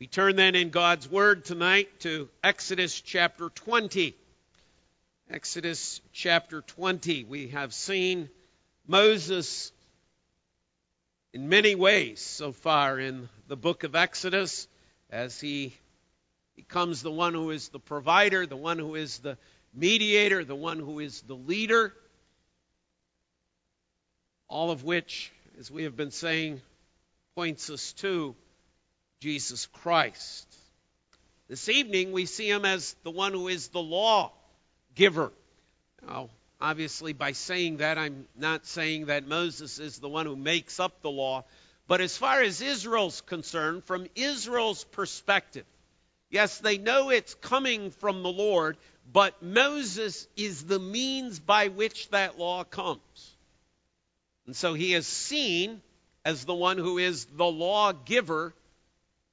We turn then in God's Word tonight to Exodus chapter 20. Exodus chapter 20. We have seen Moses in many ways so far in the book of Exodus as he becomes the one who is the provider, the one who is the mediator, the one who is the leader. All of which, as we have been saying, points us to Jesus Christ. This evening, we see him as the one who is the law giver. Now, obviously, by saying that, I'm not saying that Moses is the one who makes up the law. But as far as Israel's concerned, from Israel's perspective, yes, they know it's coming from the Lord, but Moses is the means by which that law comes. And so he is seen as the one who is the law giver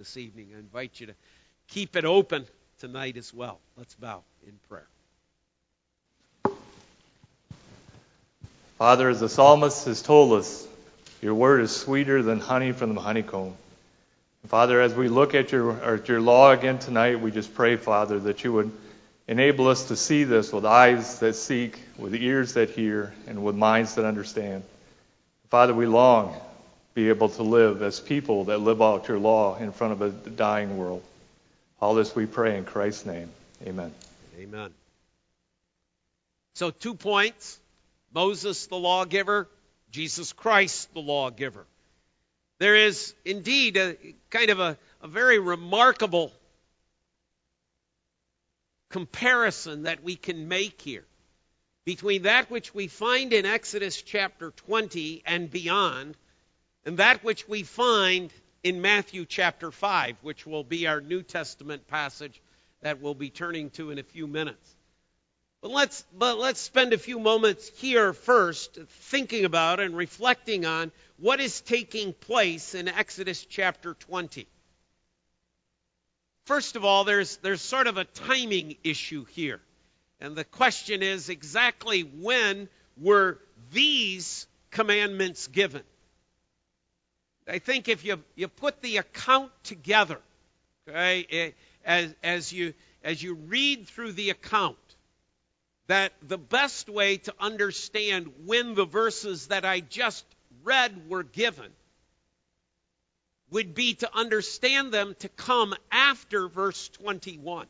this evening. I invite you to keep it open tonight as well. Let's bow in prayer. Father, as the psalmist has told us, your word is sweeter than honey from the honeycomb. Father, as we look at your, at your law again tonight, we just pray, Father, that you would enable us to see this with eyes that seek, with ears that hear, and with minds that understand. Father, we long be able to live as people that live out your law in front of a dying world. All this we pray in Christ's name. Amen. Amen. So, two points Moses, the lawgiver, Jesus Christ, the lawgiver. There is indeed a kind of a, a very remarkable comparison that we can make here between that which we find in Exodus chapter 20 and beyond and that which we find in Matthew chapter 5, which will be our New Testament passage that we'll be turning to in a few minutes. But let's, but let's spend a few moments here first thinking about and reflecting on what is taking place in Exodus chapter 20. First of all, there's, there's sort of a timing issue here. And the question is exactly when were these commandments given? I think if you, you put the account together, okay, eh, as, as, you, as you read through the account, that the best way to understand when the verses that I just read were given would be to understand them to come after verse 21.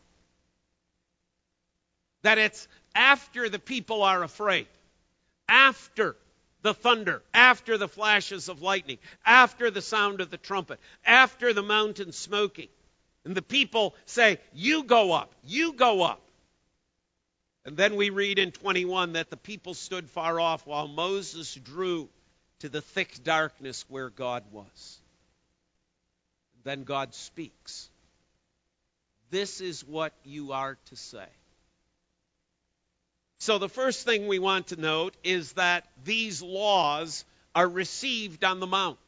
That it's after the people are afraid, after the thunder, after the flashes of lightning, after the sound of the trumpet, after the mountain smoking. And the people say, You go up, you go up. And then we read in 21 that the people stood far off while Moses drew to the thick darkness where God was. Then God speaks. This is what you are to say. So, the first thing we want to note is that these laws are received on the Mount.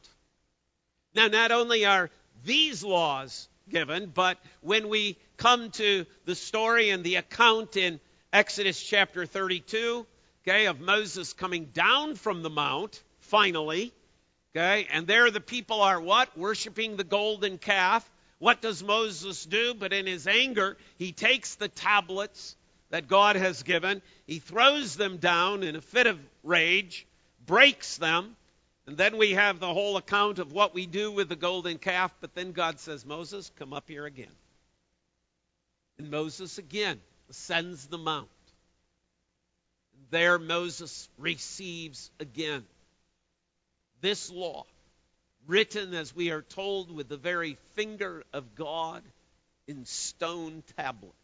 Now, not only are these laws given, but when we come to the story and the account in Exodus chapter 32, okay, of Moses coming down from the mount, finally, okay, and there the people are what? Worshiping the golden calf. What does Moses do? But in his anger, he takes the tablets that God has given, he throws them down in a fit of rage, breaks them, and then we have the whole account of what we do with the golden calf. But then God says, Moses, come up here again. And Moses again ascends the mount. There Moses receives again this law, written as we are told with the very finger of God in stone tablets.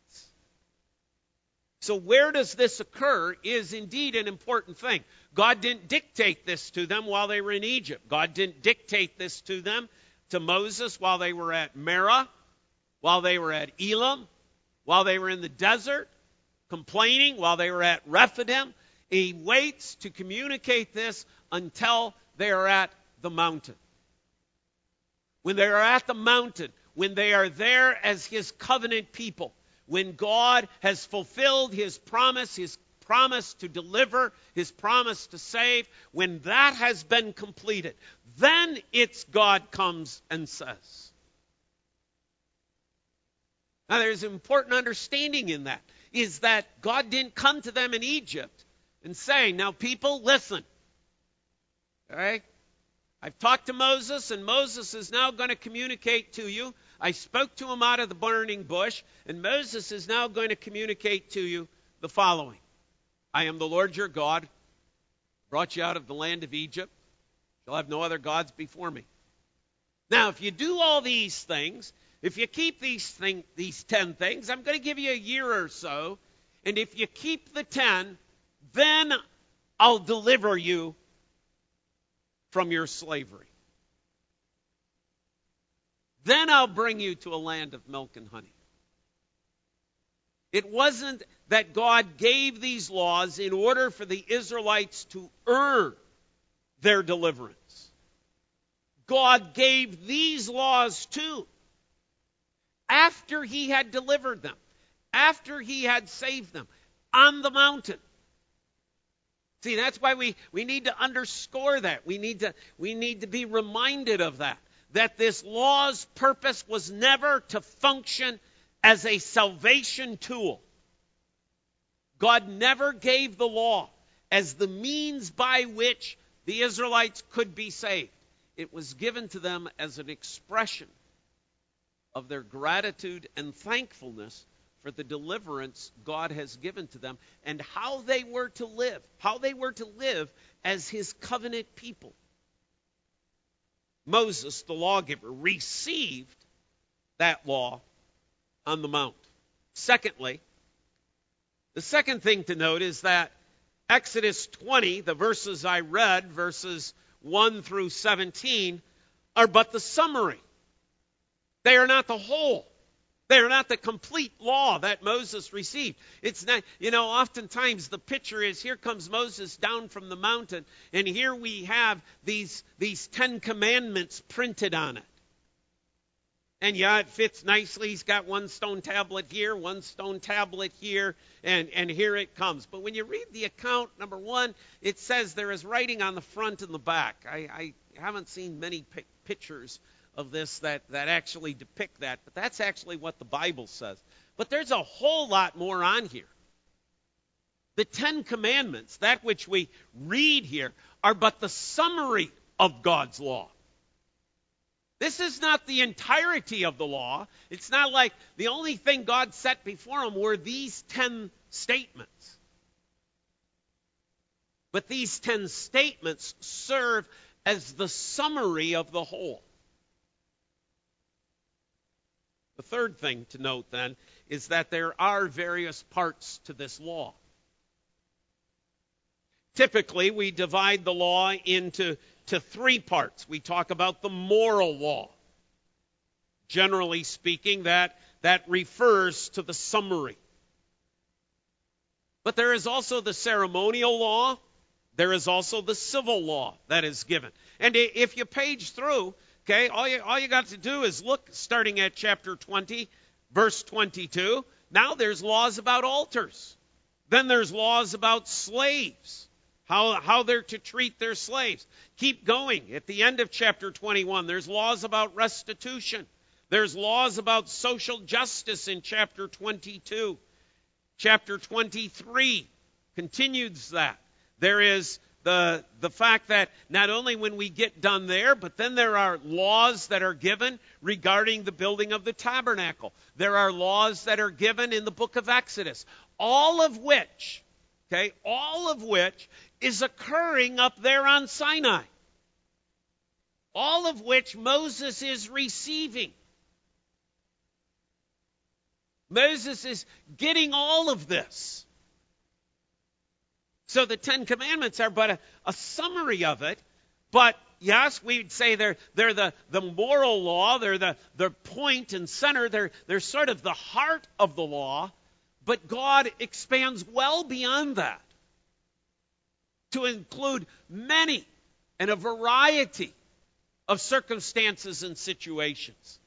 So, where does this occur is indeed an important thing. God didn't dictate this to them while they were in Egypt. God didn't dictate this to them, to Moses, while they were at Marah, while they were at Elim, while they were in the desert, complaining, while they were at Rephidim. He waits to communicate this until they are at the mountain. When they are at the mountain, when they are there as his covenant people, when God has fulfilled his promise, his promise to deliver, his promise to save, when that has been completed, then it's God comes and says. Now there's an important understanding in that is that God didn't come to them in Egypt and say, Now, people, listen. All right? I've talked to Moses, and Moses is now going to communicate to you I spoke to him out of the burning bush, and Moses is now going to communicate to you the following I am the Lord your God, brought you out of the land of Egypt. You'll have no other gods before me. Now, if you do all these things, if you keep these thing, these ten things, I'm going to give you a year or so, and if you keep the ten, then I'll deliver you from your slavery. Then I'll bring you to a land of milk and honey. It wasn't that God gave these laws in order for the Israelites to earn their deliverance. God gave these laws too after he had delivered them, after he had saved them on the mountain. See, that's why we, we need to underscore that. We need to, we need to be reminded of that that this law's purpose was never to function as a salvation tool. God never gave the law as the means by which the Israelites could be saved. It was given to them as an expression of their gratitude and thankfulness for the deliverance God has given to them and how they were to live, how they were to live as his covenant people. Moses, the lawgiver, received that law on the Mount. Secondly, the second thing to note is that Exodus 20, the verses I read, verses 1 through 17, are but the summary. They are not the whole. They are not the complete law that Moses received. It's not, you know, oftentimes the picture is here comes Moses down from the mountain, and here we have these, these Ten Commandments printed on it. And yeah, it fits nicely. He's got one stone tablet here, one stone tablet here, and, and here it comes. But when you read the account, number one, it says there is writing on the front and the back. I, I haven't seen many pictures of this that, that actually depict that, but that's actually what the Bible says. But there's a whole lot more on here. The Ten Commandments, that which we read here, are but the summary of God's law. This is not the entirety of the law. It's not like the only thing God set before him were these ten statements. But these ten statements serve as the summary of the whole. The third thing to note then is that there are various parts to this law. typically we divide the law into to three parts. We talk about the moral law. Generally speaking, that, that refers to the summary. But there is also the ceremonial law. There is also the civil law that is given. And if you page through, okay, all you, all you got to do is look starting at chapter 20, verse 22. Now there's laws about altars. Then there's laws about slaves, how, how they're to treat their slaves. Keep going. At the end of chapter 21, there's laws about restitution. There's laws about social justice in chapter 22. Chapter 23 continues that. There is the, the fact that not only when we get done there, but then there are laws that are given regarding the building of the tabernacle. There are laws that are given in the book of Exodus, all of which, okay, all of which is occurring up there on Sinai. All of which Moses is receiving. Moses is getting all of this. So the Ten Commandments are but a, a summary of it. But yes, we'd say they're, they're the, the moral law, they're the, the point and center, they're, they're sort of the heart of the law. But God expands well beyond that to include many and a variety of circumstances and situations.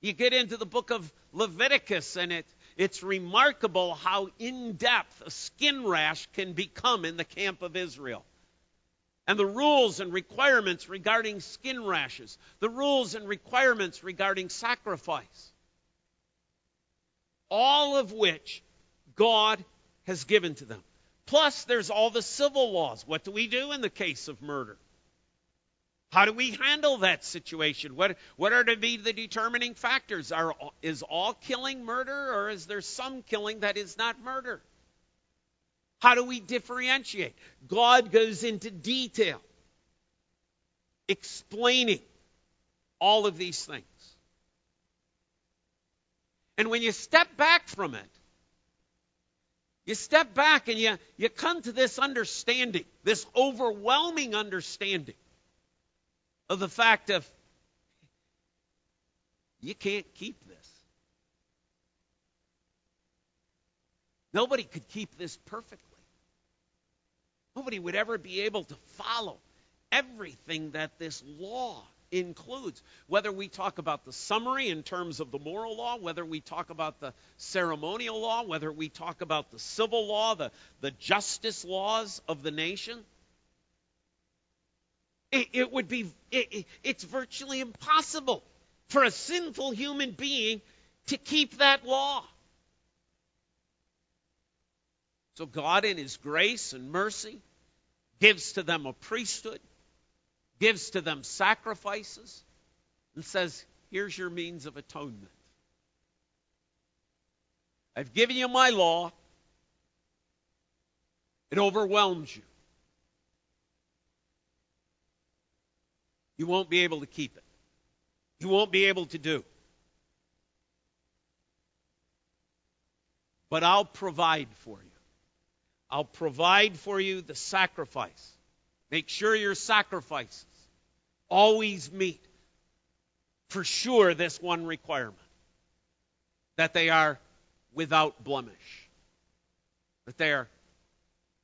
You get into the book of Leviticus, and it, it's remarkable how in depth a skin rash can become in the camp of Israel. And the rules and requirements regarding skin rashes, the rules and requirements regarding sacrifice, all of which God has given to them. Plus, there's all the civil laws. What do we do in the case of murder? How do we handle that situation? What, what are to be the determining factors? Are, is all killing murder, or is there some killing that is not murder? How do we differentiate? God goes into detail explaining all of these things. And when you step back from it, you step back and you, you come to this understanding, this overwhelming understanding of the fact of you can't keep this. Nobody could keep this perfectly. Nobody would ever be able to follow everything that this law includes. Whether we talk about the summary in terms of the moral law, whether we talk about the ceremonial law, whether we talk about the civil law, the, the justice laws of the nation, it, it would be, it, it's virtually impossible for a sinful human being to keep that law. So God, in His grace and mercy, gives to them a priesthood, gives to them sacrifices, and says, Here's your means of atonement. I've given you my law. It overwhelms you. You won't be able to keep it. You won't be able to do. But I'll provide for you. I'll provide for you the sacrifice. Make sure your sacrifices always meet, for sure, this one requirement that they are without blemish, that they are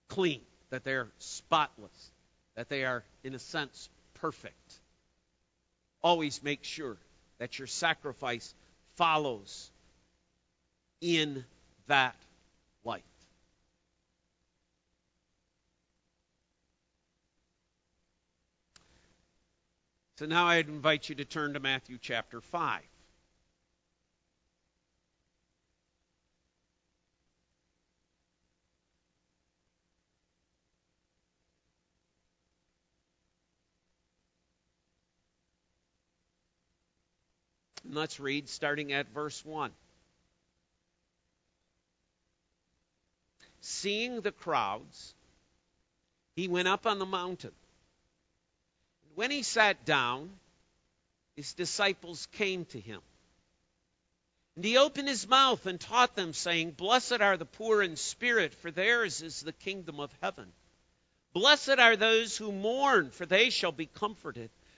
clean, that they are spotless, that they are, in a sense, perfect. Always make sure that your sacrifice follows in that light. So now I'd invite you to turn to Matthew chapter 5. Let's read starting at verse 1. Seeing the crowds, he went up on the mountain. When he sat down, his disciples came to him. And he opened his mouth and taught them, saying, Blessed are the poor in spirit, for theirs is the kingdom of heaven. Blessed are those who mourn, for they shall be comforted.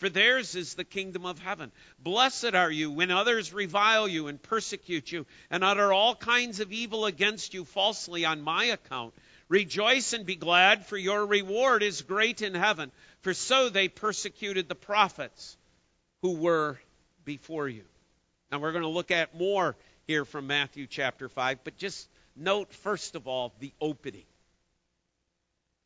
for theirs is the kingdom of heaven. Blessed are you when others revile you and persecute you and utter all kinds of evil against you falsely on my account. Rejoice and be glad, for your reward is great in heaven, for so they persecuted the prophets who were before you. Now we're going to look at more here from Matthew chapter 5, but just note first of all the opening.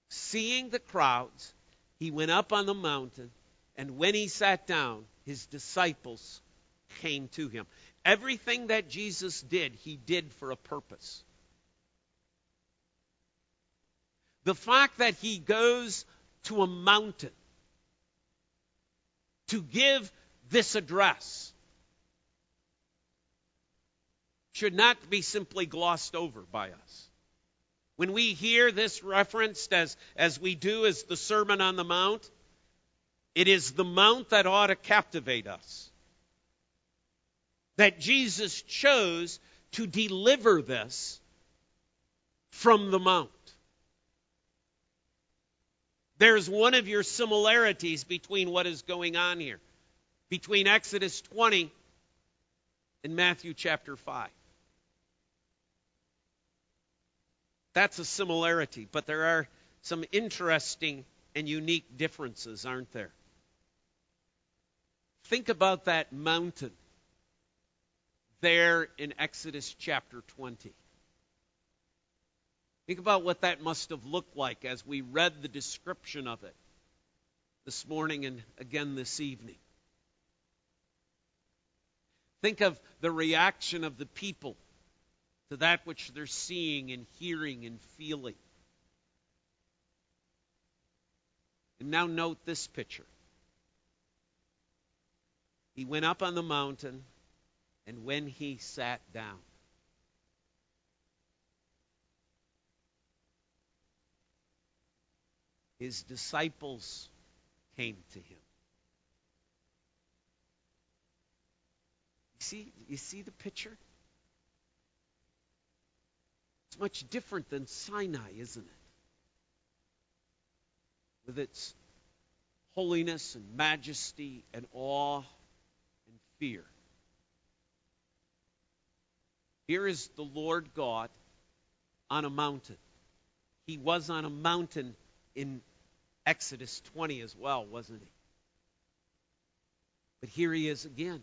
Seeing the crowds, he went up on the mountain and when he sat down, his disciples came to him. Everything that Jesus did, he did for a purpose. The fact that he goes to a mountain to give this address should not be simply glossed over by us. When we hear this referenced as, as we do as the Sermon on the Mount, it is the mount that ought to captivate us. That Jesus chose to deliver this from the mount. There's one of your similarities between what is going on here, between Exodus 20 and Matthew chapter 5. That's a similarity, but there are some interesting and unique differences, aren't there? Think about that mountain there in Exodus chapter 20. Think about what that must have looked like as we read the description of it this morning and again this evening. Think of the reaction of the people to that which they're seeing and hearing and feeling. And now note this picture. He went up on the mountain, and when he sat down, his disciples came to him. You see, you see the picture? It's much different than Sinai, isn't it? With its holiness and majesty and awe fear. Here is the Lord God on a mountain. He was on a mountain in Exodus 20 as well, wasn't he? But here he is again.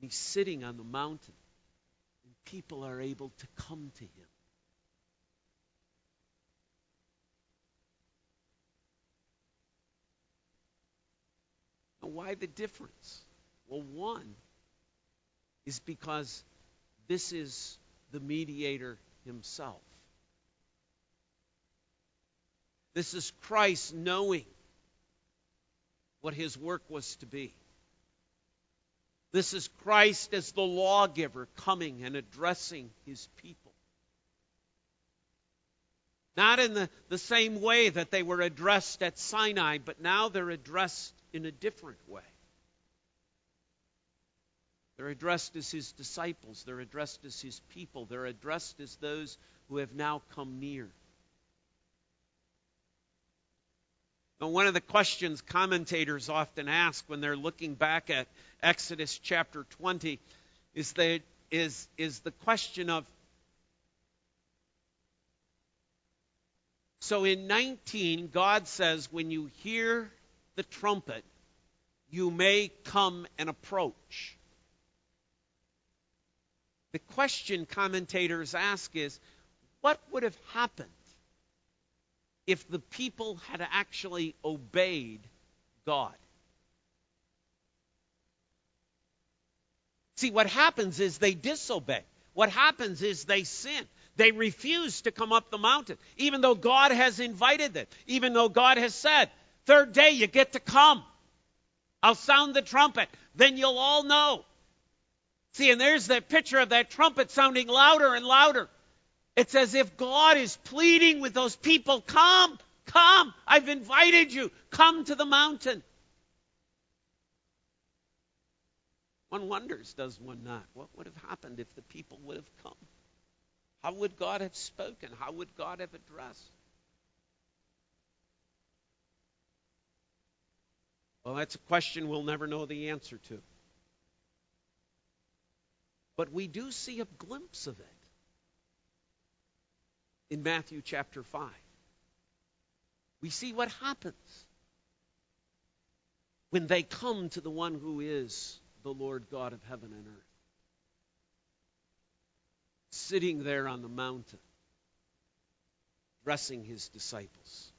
He's sitting on the mountain, and people are able to come to him. Why the difference? Well, one is because this is the mediator himself. This is Christ knowing what his work was to be. This is Christ as the lawgiver coming and addressing his people. Not in the, the same way that they were addressed at Sinai, but now they're addressed in a different way. They're addressed as his disciples. They're addressed as his people. They're addressed as those who have now come near. Now, one of the questions commentators often ask when they're looking back at Exodus chapter 20 is, that, is, is the question of so in 19, God says, when you hear the trumpet, you may come and approach. The question commentators ask is what would have happened if the people had actually obeyed God? See, what happens is they disobey. What happens is they sin. They refuse to come up the mountain, even though God has invited them, even though God has said, Third day, you get to come. I'll sound the trumpet. Then you'll all know See, and there's that picture of that trumpet sounding louder and louder. It's as if God is pleading with those people, come, come, I've invited you, come to the mountain. One wonders, does one not? What would have happened if the people would have come? How would God have spoken? How would God have addressed? Well, that's a question we'll never know the answer to. But we do see a glimpse of it in Matthew chapter 5. We see what happens when they come to the one who is the Lord God of heaven and earth. Sitting there on the mountain, dressing his disciples.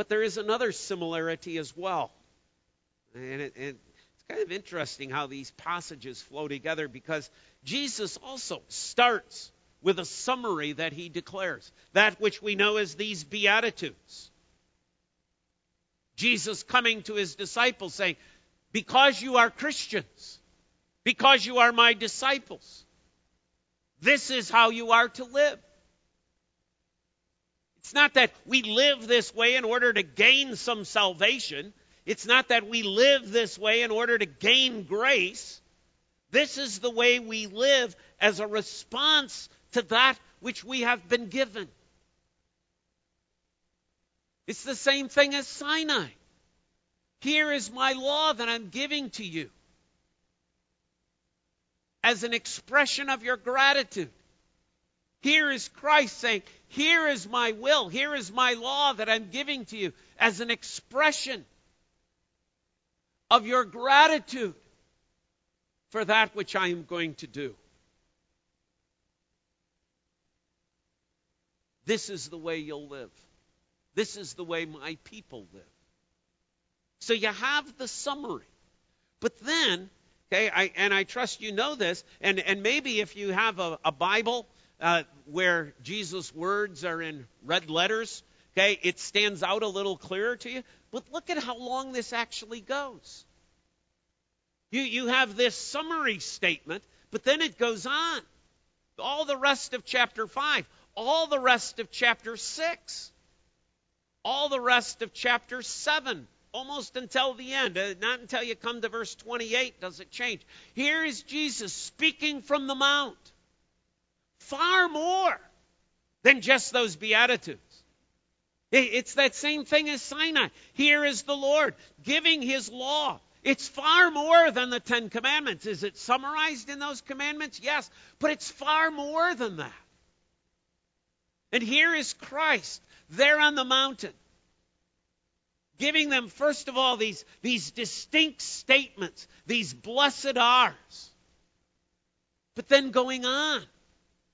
But there is another similarity as well. And, it, it's kind of interesting how these passages flow together because Jesus also starts with a summary that he declares, that which we know as these Beatitudes. Jesus coming to his disciples saying, Because you are Christians, because you are my disciples, this is how you are to live. It's not that we live this way in order to gain some salvation. It's not that we live this way in order to gain grace. This is the way we live as a response to that which we have been given. It's the same thing as Sinai. Here is my law that I'm giving to you as an expression of your gratitude. Here is Christ saying, Here is my will, here is my law that I'm giving to you as an expression of your gratitude for that which I am going to do. This is the way you'll live. This is the way my people live. So you have the summary. But then, okay, I, and I trust you know this, and, and maybe if you have a, a Bible uh, where Jesus' words are in red letters, okay, it stands out a little clearer to you. But look at how long this actually goes. You, you have this summary statement, but then it goes on. All the rest of chapter 5, all the rest of chapter 6, all the rest of chapter 7, almost until the end. Uh, not until you come to verse 28 does it change. Here is Jesus speaking from the Mount far more than just those Beatitudes. It's that same thing as Sinai. Here is the Lord giving his law. It's far more than the Ten Commandments. Is it summarized in those commandments? Yes, but it's far more than that. And here is Christ there on the mountain, giving them, first of all, these, these distinct statements, these blessed are's, but then going on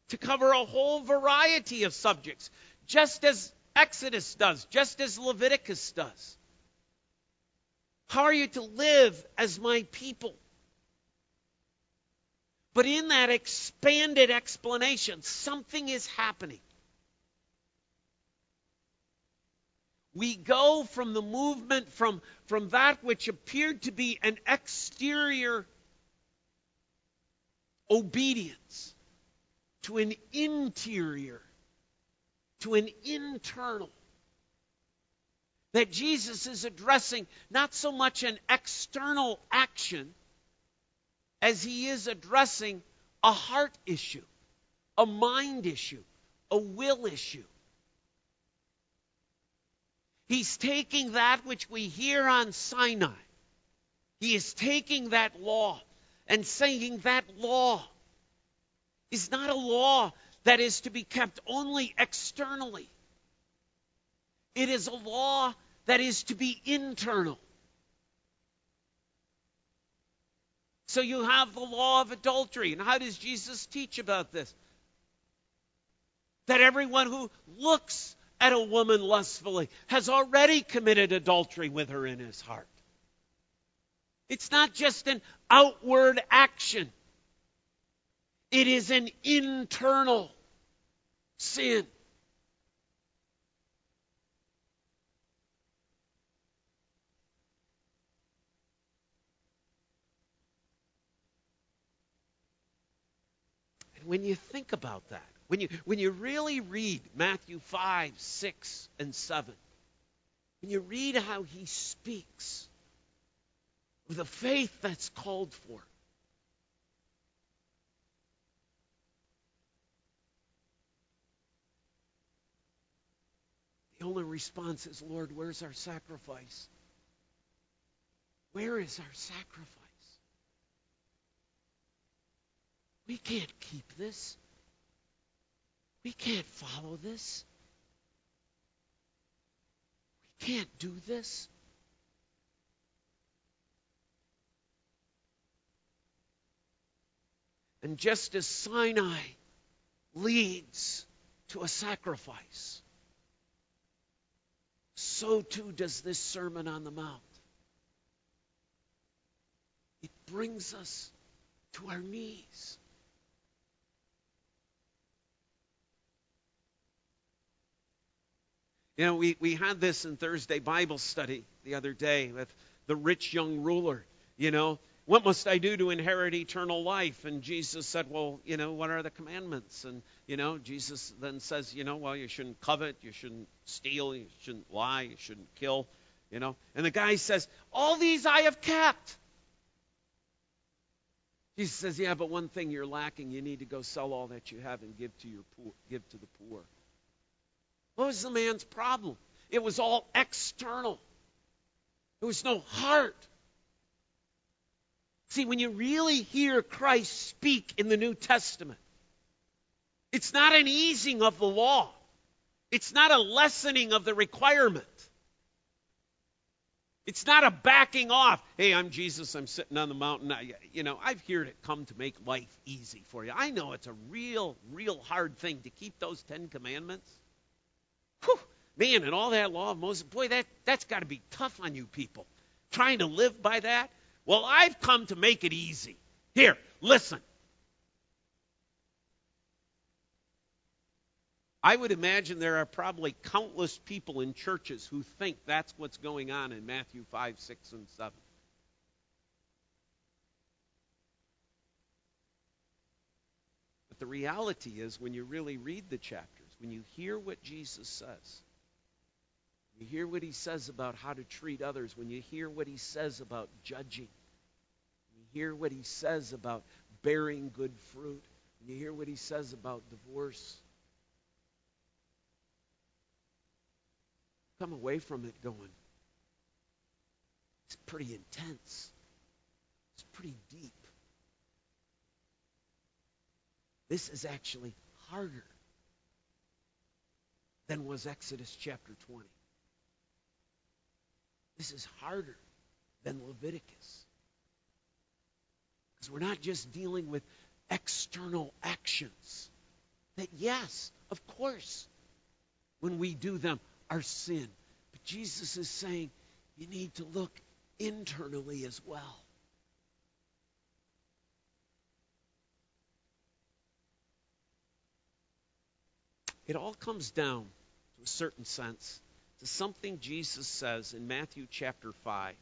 to cover a whole variety of subjects, just as Exodus does, just as Leviticus does. How are you to live as my people? But in that expanded explanation, something is happening. We go from the movement from, from that which appeared to be an exterior obedience to an interior, to an internal. That Jesus is addressing not so much an external action as he is addressing a heart issue, a mind issue, a will issue. He's taking that which we hear on Sinai. He is taking that law and saying that law is not a law that is to be kept only externally. It is a law that is to be internal. So you have the law of adultery. And how does Jesus teach about this? That everyone who looks at a woman lustfully has already committed adultery with her in his heart. It's not just an outward action. It is an internal sin. And when you think about that, when you, when you really read Matthew 5, 6, and 7, when you read how he speaks, of the faith that's called for, the only response is, Lord, where's our sacrifice? Where is our sacrifice? We can't keep this. We can't follow this. We can't do this. And just as Sinai leads to a sacrifice, so too does this Sermon on the Mount. It brings us to our knees. You know, we, we had this in Thursday Bible study the other day with the rich young ruler. You know, what must I do to inherit eternal life? And Jesus said, Well, you know, what are the commandments? And, you know, Jesus then says, You know, well, you shouldn't covet, you shouldn't steal, you shouldn't lie, you shouldn't kill, you know. And the guy says, All these I have kept. Jesus says, Yeah, but one thing you're lacking. You need to go sell all that you have and give to your poor, give to the poor. What was the man's problem? It was all external. There was no heart. See, when you really hear Christ speak in the New Testament, it's not an easing of the law. It's not a lessening of the requirement. It's not a backing off. Hey, I'm Jesus. I'm sitting on the mountain. I, you know, I've heard it come to make life easy for you. I know it's a real, real hard thing to keep those Ten Commandments. Whew, man, and all that law of Moses, boy, that, that's got to be tough on you people. Trying to live by that. Well, I've come to make it easy. Here, listen. I would imagine there are probably countless people in churches who think that's what's going on in Matthew 5, 6, and 7. But the reality is, when you really read the chapters, when you hear what Jesus says, you hear what he says about how to treat others, when you hear what he says about judging, you hear what he says about bearing good fruit, you hear what he says about divorce, come away from it going, it's pretty intense. It's pretty deep. This is actually harder than was Exodus chapter 20. This is harder than Leviticus. Because we're not just dealing with external actions. That, yes, of course, when we do them, are sin. But Jesus is saying you need to look internally as well. It all comes down, to a certain sense, to something Jesus says in Matthew chapter 5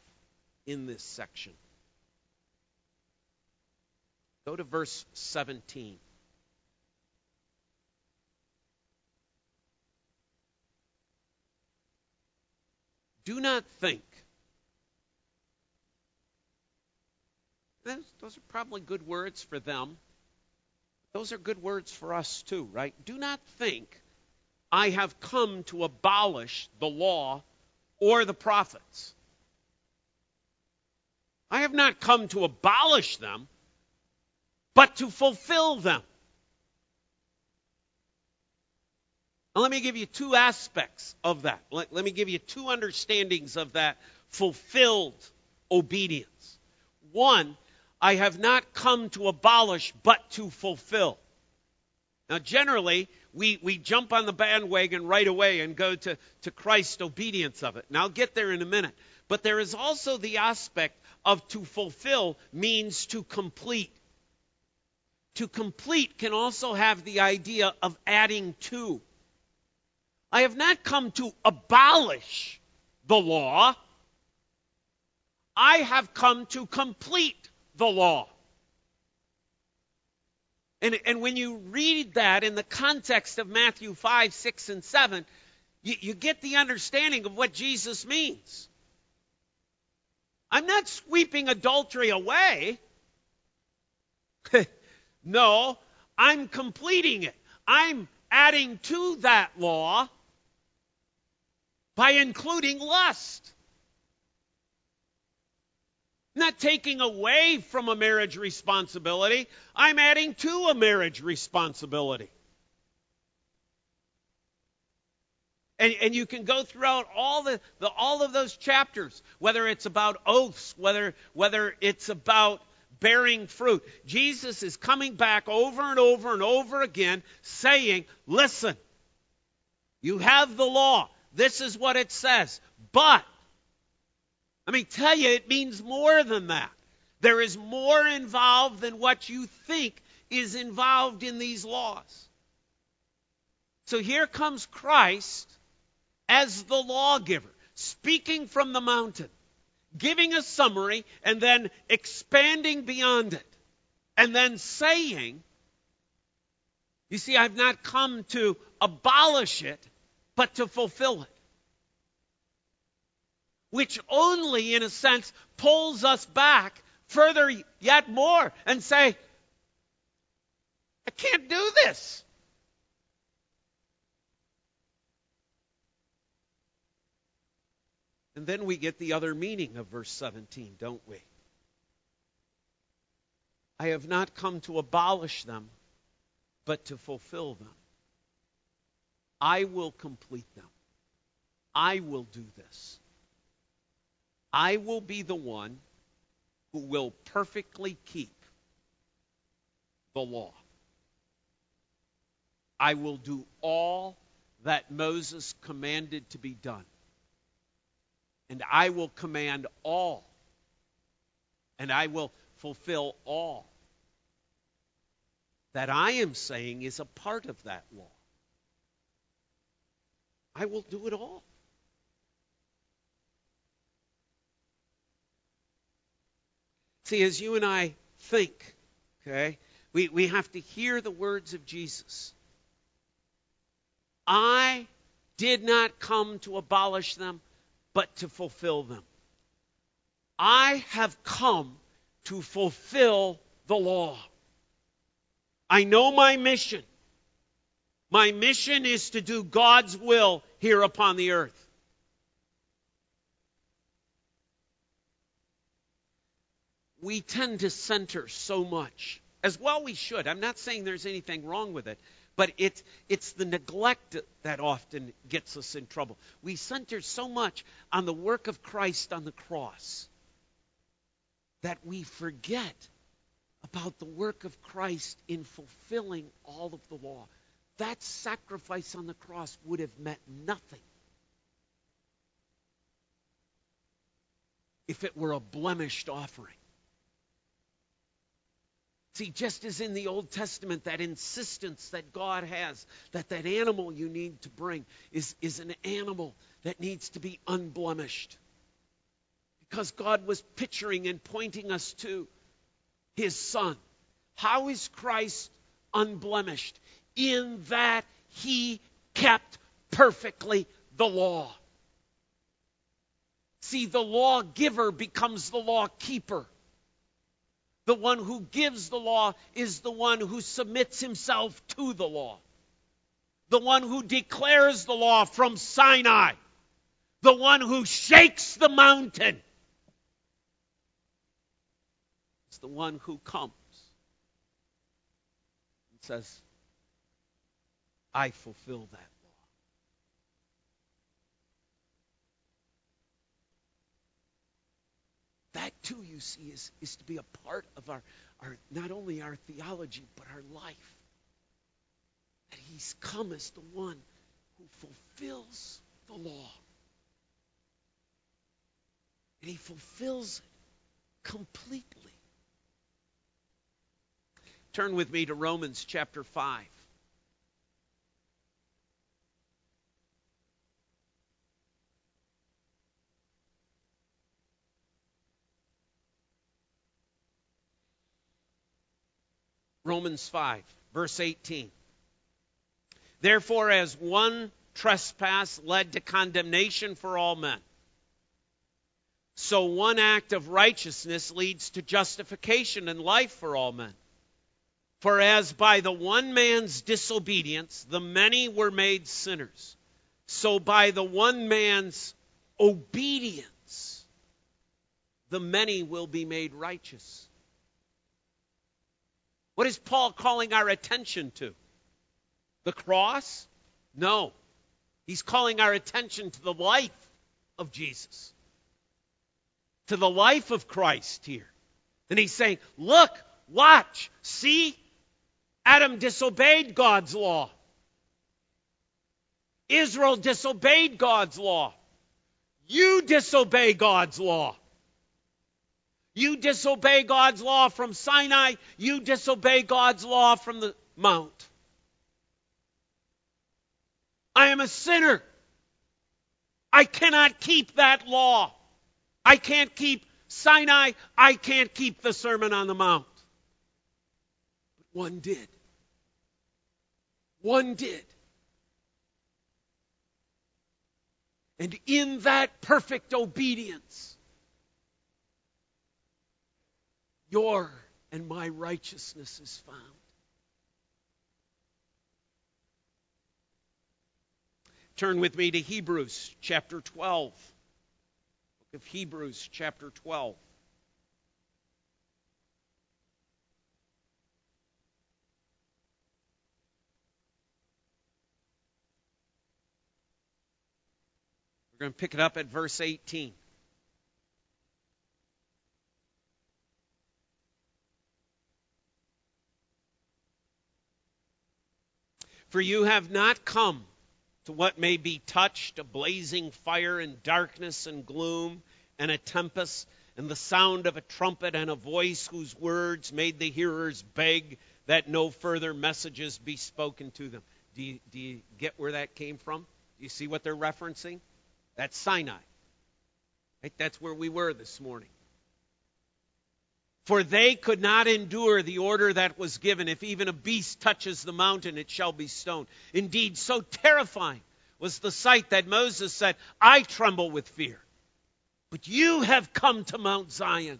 in this section. Go to verse 17. Do not think. Those are probably good words for them. Those are good words for us too, right? Do not think I have come to abolish the law or the prophets. I have not come to abolish them, but to fulfill them. Now, let me give you two aspects of that. Let, let me give you two understandings of that fulfilled obedience. One, I have not come to abolish, but to fulfill. Now, generally, we, we jump on the bandwagon right away and go to, to Christ's obedience of it. And I'll get there in a minute. But there is also the aspect of to fulfill means to complete. To complete can also have the idea of adding to. I have not come to abolish the law. I have come to complete the law. And, and when you read that in the context of Matthew 5, 6, and 7, you, you get the understanding of what Jesus means. I'm not sweeping adultery away. no, I'm completing it. I'm adding to that law by including lust. Not taking away from a marriage responsibility, I'm adding to a marriage responsibility. And, and you can go throughout all the, the all of those chapters, whether it's about oaths, whether whether it's about bearing fruit. Jesus is coming back over and over and over again saying, Listen, you have the law. This is what it says. But, let me tell you, it means more than that. There is more involved than what you think is involved in these laws. So here comes Christ as the lawgiver, speaking from the mountain, giving a summary, and then expanding beyond it, and then saying, You see, I've not come to abolish it, but to fulfill it. Which only, in a sense, pulls us back further yet more and say, I can't do this. And then we get the other meaning of verse 17, don't we? I have not come to abolish them, but to fulfill them. I will complete them. I will do this. I will be the one who will perfectly keep the law. I will do all that Moses commanded to be done and I will command all, and I will fulfill all. That I am saying is a part of that law. I will do it all. See, as you and I think, okay, we, we have to hear the words of Jesus. I did not come to abolish them, but to fulfill them. I have come to fulfill the law. I know my mission. My mission is to do God's will here upon the earth. We tend to center so much, as well we should. I'm not saying there's anything wrong with it. But it's, it's the neglect that often gets us in trouble. We center so much on the work of Christ on the cross that we forget about the work of Christ in fulfilling all of the law. That sacrifice on the cross would have meant nothing if it were a blemished offering. See, just as in the Old Testament, that insistence that God has that that animal you need to bring is, is an animal that needs to be unblemished. Because God was picturing and pointing us to his Son. How is Christ unblemished? In that he kept perfectly the law. See, the lawgiver becomes the law keeper. The one who gives the law is the one who submits himself to the law. The one who declares the law from Sinai. The one who shakes the mountain. It's the one who comes and says, I fulfill that. That too, you see, is, is to be a part of our, our not only our theology, but our life. That he's come as the one who fulfills the law. And he fulfills it completely. Turn with me to Romans chapter 5. Romans 5, verse 18. Therefore, as one trespass led to condemnation for all men, so one act of righteousness leads to justification and life for all men. For as by the one man's disobedience the many were made sinners, so by the one man's obedience the many will be made righteous. What is Paul calling our attention to? The cross? No. He's calling our attention to the life of Jesus, to the life of Christ here. And he's saying, look, watch, see, Adam disobeyed God's law. Israel disobeyed God's law. You disobey God's law. You disobey God's law from Sinai. You disobey God's law from the mount. I am a sinner. I cannot keep that law. I can't keep Sinai. I can't keep the Sermon on the Mount. But one did. One did. And in that perfect obedience, your and my righteousness is found. Turn with me to Hebrews chapter 12. Book of Hebrews chapter 12. We're going to pick it up at verse 18. For you have not come to what may be touched a blazing fire and darkness and gloom and a tempest and the sound of a trumpet and a voice whose words made the hearers beg that no further messages be spoken to them. Do you, do you get where that came from? Do you see what they're referencing? That's Sinai. Right? That's where we were this morning. For they could not endure the order that was given. If even a beast touches the mountain, it shall be stoned. Indeed, so terrifying was the sight that Moses said, I tremble with fear. But you have come to Mount Zion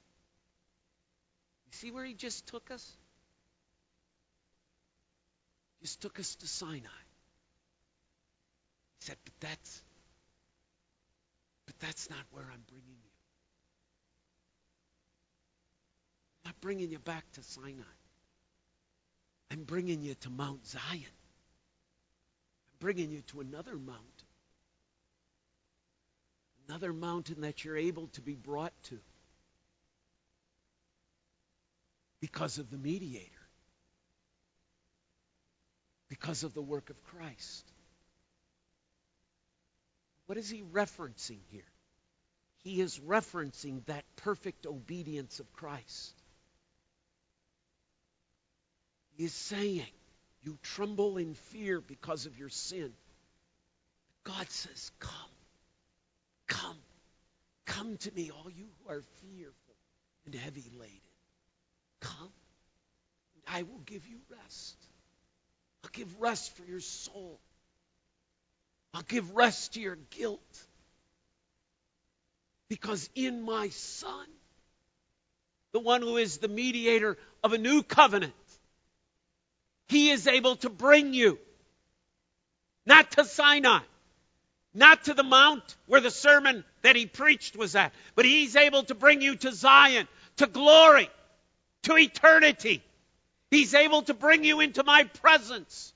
See where he just took us? He just took us to Sinai. He said, but that's but that's not where I'm bringing you. I'm not bringing you back to Sinai. I'm bringing you to Mount Zion. I'm bringing you to another mountain. Another mountain that you're able to be brought to. Because of the mediator, because of the work of Christ. What is he referencing here? He is referencing that perfect obedience of Christ. He is saying, You tremble in fear because of your sin. God says, Come, come, come to me, all you who are fearful and heavy laden. Come, I will give you rest. I'll give rest for your soul. I'll give rest to your guilt. Because in my Son, the one who is the mediator of a new covenant, he is able to bring you not to Sinai, not to the mount where the sermon that he preached was at, but he's able to bring you to Zion, to glory, to eternity. He's able to bring you into my presence.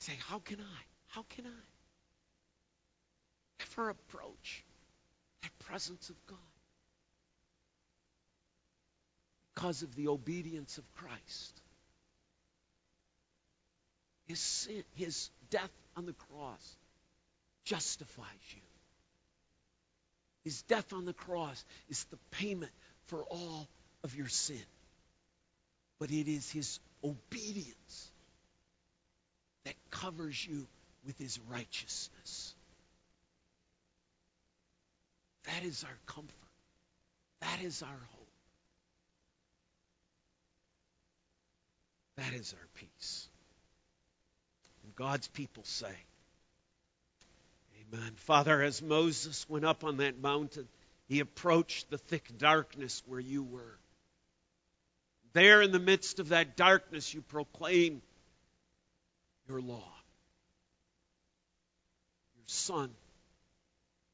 You say, How can I? How can I ever approach that presence of God? Because of the obedience of Christ. His sin, his death on the cross justifies you. His death on the cross is the payment for all of your sin. But it is his obedience that covers you with his righteousness. That is our comfort. That is our hope. That is our peace. And God's people say, Amen. Father, as Moses went up on that mountain, he approached the thick darkness where you were. There in the midst of that darkness, you proclaim your law. Your Son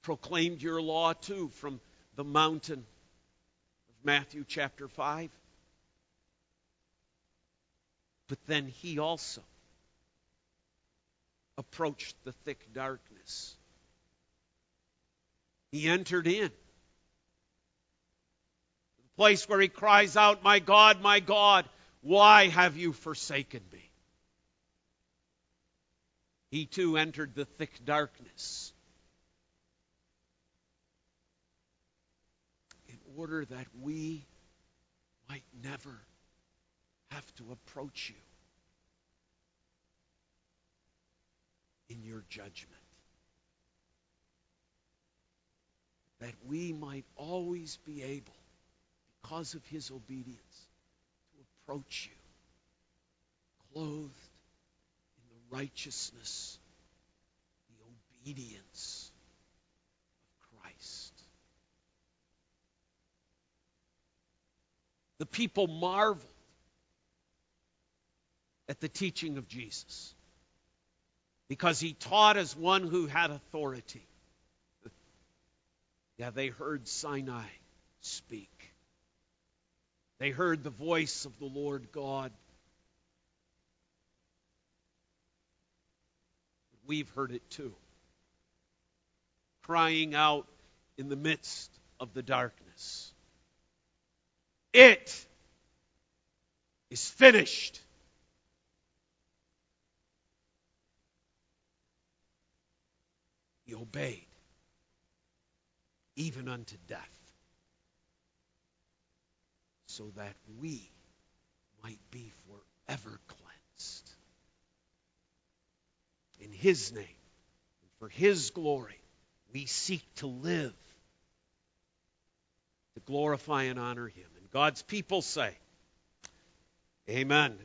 proclaimed your law too from the mountain of Matthew chapter 5. But then he also approached the thick darkness. He entered in. Place where he cries out, My God, my God, why have you forsaken me? He too entered the thick darkness in order that we might never have to approach you in your judgment. That we might always be able, because of his obedience, to approach you clothed in the righteousness, the obedience of Christ. The people marveled at the teaching of Jesus because he taught as one who had authority. yeah, they heard Sinai speak. They heard the voice of the Lord God. We've heard it too. Crying out in the midst of the darkness. It is finished. He obeyed, even unto death, so that we might be forever cleansed. In His name, and for His glory, we seek to live to glorify and honor Him. And God's people say, Amen. Number